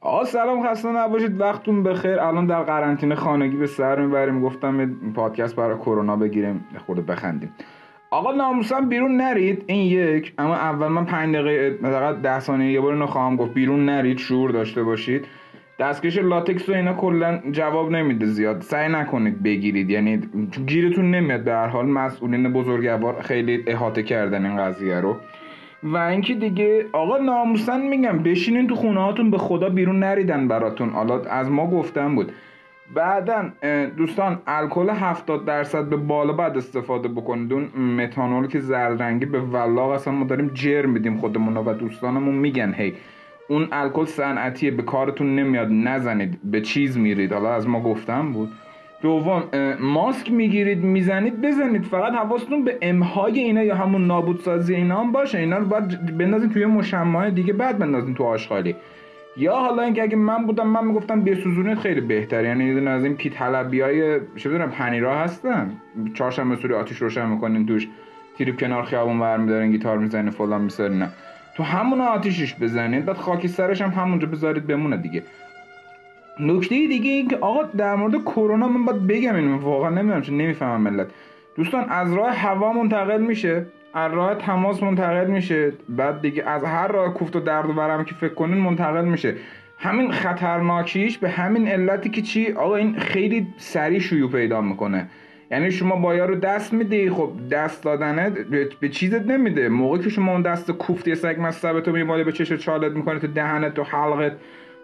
آقا سلام خسته نباشید. وقتتون بخیر. الان در قرنطینه خانگی به سر می‌بریم. گفتم پادکست برای کرونا بگیریم. خورده بخندیم. آقا ناموسم بیرون نرید. این یک. اما اول من پنج دقیقه مثلا ده ثانیه یه بار اینو خواهم گفت. بیرون نرید. شعور داشته باشید. دستکش لاتکس و اینا کلا جواب نمیده زیاد. سعی نکنید بگیرید. یعنی گیرتون نمیاد. هر حال مسئولین بزرگوار خیلی احاطه کردن این قضیه رو. و اینکه دیگه آقا ناموسن میگم بشینین تو خونه هاتون به خدا بیرون نریدن براتون. حالا از ما گفتم بود. بعدا دوستان الکل 70 درصد به بالا بعد استفاده بکنید. اون متانول که زرد رنگی به ولاغ اصلا ما داریم جر میدیم خودمون و دوستانمون میگن. هی اون الکل صنعتیه به کارتون نمیاد نزنید به چیز میرید. حالا از ما گفتم بود. دوم ماسک می‌گیرید می‌زنید بزنید. فقط حواستون به امهای اینا یا همون نابودسازی اینا هم باشه. اینا رو باید بندازین توی مشمع دیگه بعد بندازین تو آشغالی. یا حالا اینکه اگه من بودم من می‌گفتم بسوزونید خیلی بهتر یعنی یه از این حلبی های چه بدونم پنیرا هستن. چهارشنبه سوری آتیش روشن می‌کنین توش. تریپ کنار خیابون برمیدارین گیتار می‌زنین فلان میسارین تو همون آتیشش بزنید بعد خاکی سرش هم همونجا بذارید بمونه دیگه. نکته دیگه این که آقا در مورد کرونا من باید بگم اینو واقعا نمی‌دونم چون نمی‌فهمم ملت. دوستان از راه هوا منتقل میشه از راه تماس منتقل میشه بعد دیگه از هر راه کوفت و درد و برم که فکر کنین منتقل میشه. همین خطرناکیش به همین علتی که چی؟ آقا این خیلی سریع شیوع پیدا می‌کنه. یعنی شما با یارو دست میدی خب دست دادنه به چیزت نمیده. موقعی که شما اون دست کوفتی سگ تو میماله به چش چالت می‌کنه تو دهنت تو حلقت.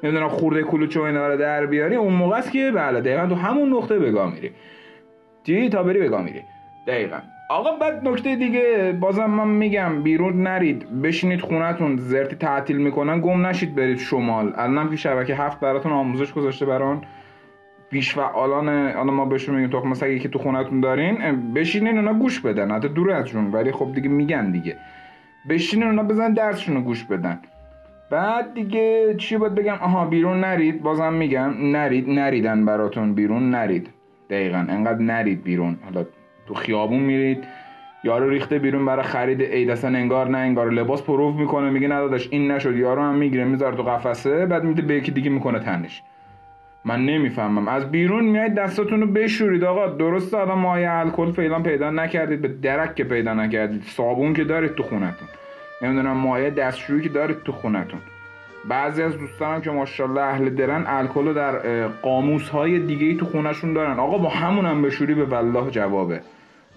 نمی‌دونم خورده کلوچو اینا رو در بیاری. اون موقع است که بله دقیقا تو همون نقطه بگاه میری. چی؟ تا بری بگاه میری. دقیقا. آقا بعد نکته دیگه بازم من میگم بیرون نرید. بشینید خونتون زرتی تعطیل می‌کنن. گم نشید برید شمال. الانم که شبکه هفت براتون آموزش گذاشته بران بیش فعالان حالا ما بهشون میگیم تخم سگی که تو خونتون دارین بشینین اونا گوش بدن. حتی دور ازشون. ولی خب دیگه میگن دیگه. بشینین اونا بزن درسشون گوش بدن. بعد دیگه چی باید بگم؟ آها بیرون نرید. بازم میگم نرید. نریدن براتون بیرون نرید. دقیقا. انقدر نرید بیرون. حالا تو خیابون میرید. یارو ریخته بیرون برای خرید عید. اصلا انگار نه انگار لباس پروف می‌کنه. میگه نداداش این نشد. یارو هم می‌گیره می‌ذاره تو قفسه بعد میده به یکی دیگه می‌کنه تنش. من نمی‌فهمم. از بیرون میاید دستاتون رو بشورید آقا. درست آدم مایه الکل فعلا پیدا نکردید. به درک که پیدا نکردید. صابون که دارید تو خونتون. نمی‌دونم مایه دستشویی که دارید تو خونتون. بعضی از دوستانم که ماشاءالله اهل درن الکل در قاموس های دیگه ای تو خونشون دارن. آقا با همون هم بشوری به والله جوابه.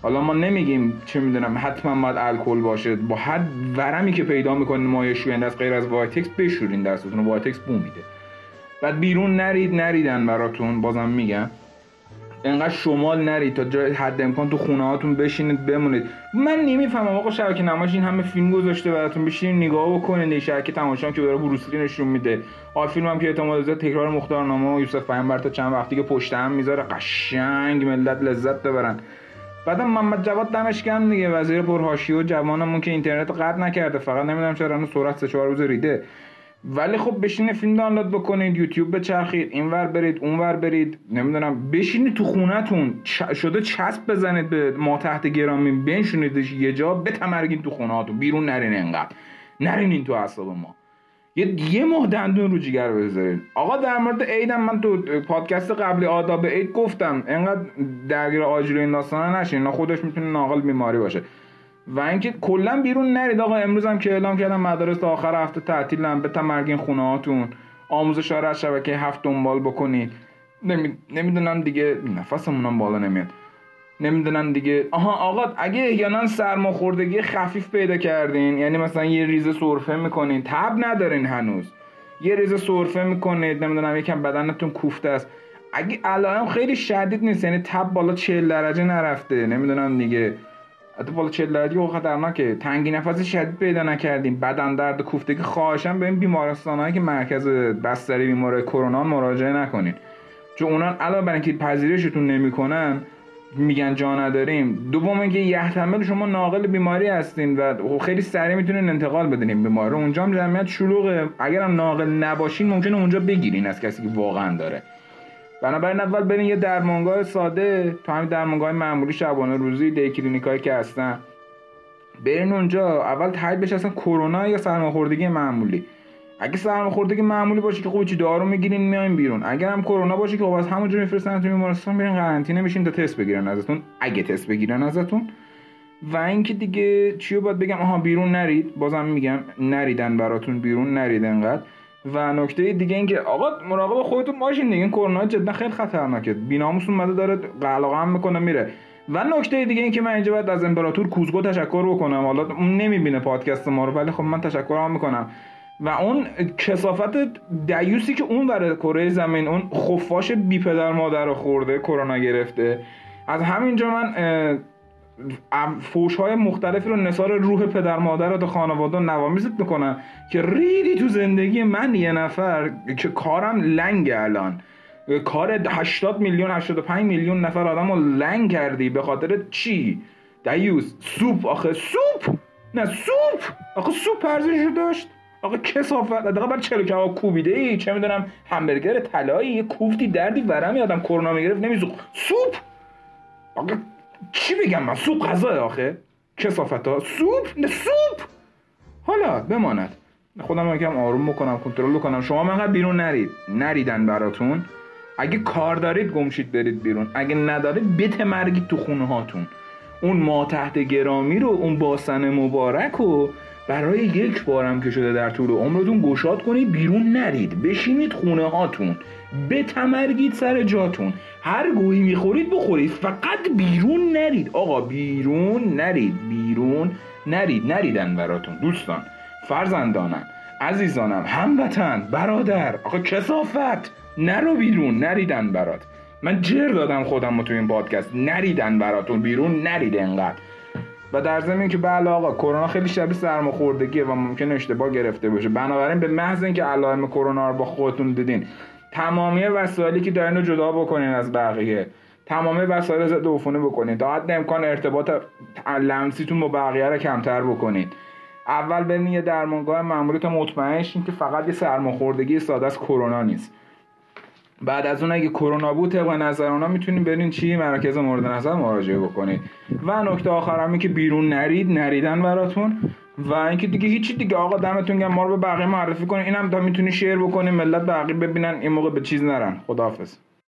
حالا ما نمیگیم چه می‌دونم حتما باید الکل باشه. با هر ورمی که پیدا می‌کنین مایه شوینده از غیر از وایتکس بشورین دستتون وایتکس بو میده. بعد بیرون نرید نریدن براتون بازم میگم. انقدر شمال نرید تا جای حد امکان تو خونه هاتون بشینید بمونید. من نمی‌فهمم آقا شبکه نمایش این همه فیلم گذاشته براتون بشینید نگاه بکنید. این شبکه تماشا که داره بروسلی نشون میده. آ فیلم هم که احتمال زیاد تکرار مختارنامه و یوسف پیامبر تا چند وقتی که پشت هم می‌ذاره قشنگ ملت لذت ببرن. بعدم محمد جواد دمش گرم دیگه. وزیر پرهاشی و جوانمون که اینترنت قطع نکرده. فقط نمی‌دونم چرا اون سرعت 3 4 روز ریده. ولی خب بشینید فیلم دانلود بکنید یوتیوب بچرخید اینور برید اونور برید. نمی‌دونم بشینید تو خونتون. شده چسب بزنید به ما تحت گرامی بنشونیدش یه جا بتمرگین تو خونهاتون بیرون نرین انقدر. نرین این تو اعصاب ما. یه یه ماه دندون رو جیگر بذارین. آقا در مورد عیدم من تو پادکست قبلی آداب عید گفتم انقدر درگیر آجیل این داستانا نشین. خودش می‌تونه ناقل بیماری باشه. و اینکه کلا بیرون نرید. آقا امروز هم که اعلام کردم مدارس تا آخر هفته تعطیلن به تمرگین خونه هاتون آموزش ها از شبکه هفت دنبال بکنید. نمی... نمی‌دونم دیگه نفسمونم بالا نمیاد. نمی‌دونم دیگه. آها آقا اگه احیانا سرماخوردگی خفیف پیدا کردین یعنی مثلا یه ریزه سرفه می‌کنین تب ندارین هنوز. یه ریزه سرفه می‌کنید نمی‌دونم یکم بدنتون کوفته است. اگه علائم خیلی شدید نیست یعنی تب بالا 40 درجه نرفته نمی‌دونم دیگه. حتی بالا 40 درجه و خطرناکه تنگی نفس شدید پیدا نکردیم. بدن درد کوفتگی خواهشم به این بیمارستانهایی که مرکز بستری بیماری کرونا مراجعه نکنید چون اونان علاوه بر اینکه پذیرشتون نمی‌کنن میگن جا نداریم. دوم اینکه یحتمل شما ناقل بیماری هستین و خیلی سریع می‌تونین انتقال بدین بیماری. اونجا هم جمعیت شلوغه. اگرم ناقل نباشین ممکنه اونجا بگیرین از کسی که واقعا داره. بنابراین اول برین یه درمانگاه ساده تو همین درمانگاه معمولی شبانه روزی دی کلینیکایی که هستن. برین اونجا اول تایید بشه اصلا کرونا یا سرماخوردگی معمولی. اگه سرماخوردگی معمولی باشه که خوب چی دارو می‌گیرین میایم بیرون. اگر هم کرونا باشه که خب از همونجا میفرستن تو بیمارستان میرین قرنطینه میشین تا تست بگیرن ازتون. اگه تست بگیرن ازتون. و اینکه دیگه چی رو باید بگم؟ آها بیرون نرید. بازم میگم نریدن براتون بیرون نرید انقدر. و نکته دیگه اینکه آقا مراقب خودتون باشین دیگه کرونا جدا خیلی خطرناکه. بیناموس اومده داره قلقه هم می‌کنه میره. و نکته دیگه این که من اینجا باید از امپراتور کوزگو تشکر بکنم. حالا اون نمی‌بینه پادکست ما رو ولی خب من تشکر هم می‌کنم. و اون کسافت دیوسی که اون برای کره زمین اون خفاش بی پدر مادر رو خورده کرونا گرفته. از همینجا من فوش های مختلفی رو نصار روح پدر مادر رو خانواده نوامیزت می‌کنم که ریدی تو زندگی من یه نفر که کارم لنگ الان. کار 80 میلیون 85 میلیون نفر آدم رو لنگ کردی به خاطر چی؟ دیوس سوپ آخه سوپ؟ نه سوپ؟ آخه سوپ ارزشش داشت. آقا کسافت. دقیقا بر چلو کباب کوبیده ای؟ چه می‌دونم همبرگر طلایی یه کوفتی دردی ورم یادم کرونا می‌گرفت نمیزو سوپ؟ آقا چی بگم من؟ سوپ غذا آخه. کسافت ها سوپ؟ نه سوپ! حالا بماند. خودم یکم آروم بکنم کنترل بکنم. شما من بیرون نرید. نریدن براتون. اگه کار دارید گمشید برید بیرون. اگه ندارید بتمرگید تو خونه هاتون. اون ما تحت گرامی رو اون باسن مبارک رو برای یک بارم که شده در طول عمرتون گشاد کنید بیرون نرید. بشینید خونه هاتون. بتمرگید سر جاتون. هر گویی می‌خورید بخورید. فقط بیرون نرید. آقا بیرون نرید. بیرون نرید. نریدن براتون دوستان. فرزندانم عزیزانم هموطن برادر. آقا کسافت. نرو بیرون. نریدن برات. من جر دادم خودم تو این پادکست. نریدن براتون. بیرون نرید انقدر. و در ضمن که بله آقا کرونا خیلی شبیه سرماخوردگیه و ممکن اشتباه گرفته باشه. بنابراین به محض اینکه علائم کرونا رو با خودتون دیدین تمامی وسایلی که دارین رو جدا بکنین از بقیه. تمامی وسایل ضد عفونی بکنید تا حد امکان ارتباط لمسیتون با بقیه رو کمتر بکنید اول برین یه درمانگاه معمولی تا مطمئن که فقط یه سرماخوردگی ساده از کرونا نیست. بعد از اون اگه کرونا بود طبق نظر اونا می‌تونیم برین چی؟ مرکز مورد نظر مراجعه بکنید و نکته آخر هم که بیرون نرید نریدن براتون. و اینکه دیگه هیچی دیگه آقا دمتون گرم ما رو به بقیه معرفی کنین اینم تا می‌تونی شیر بکنین ملت بقیه ببینن این موقع به چیز نرن. خداحافظ.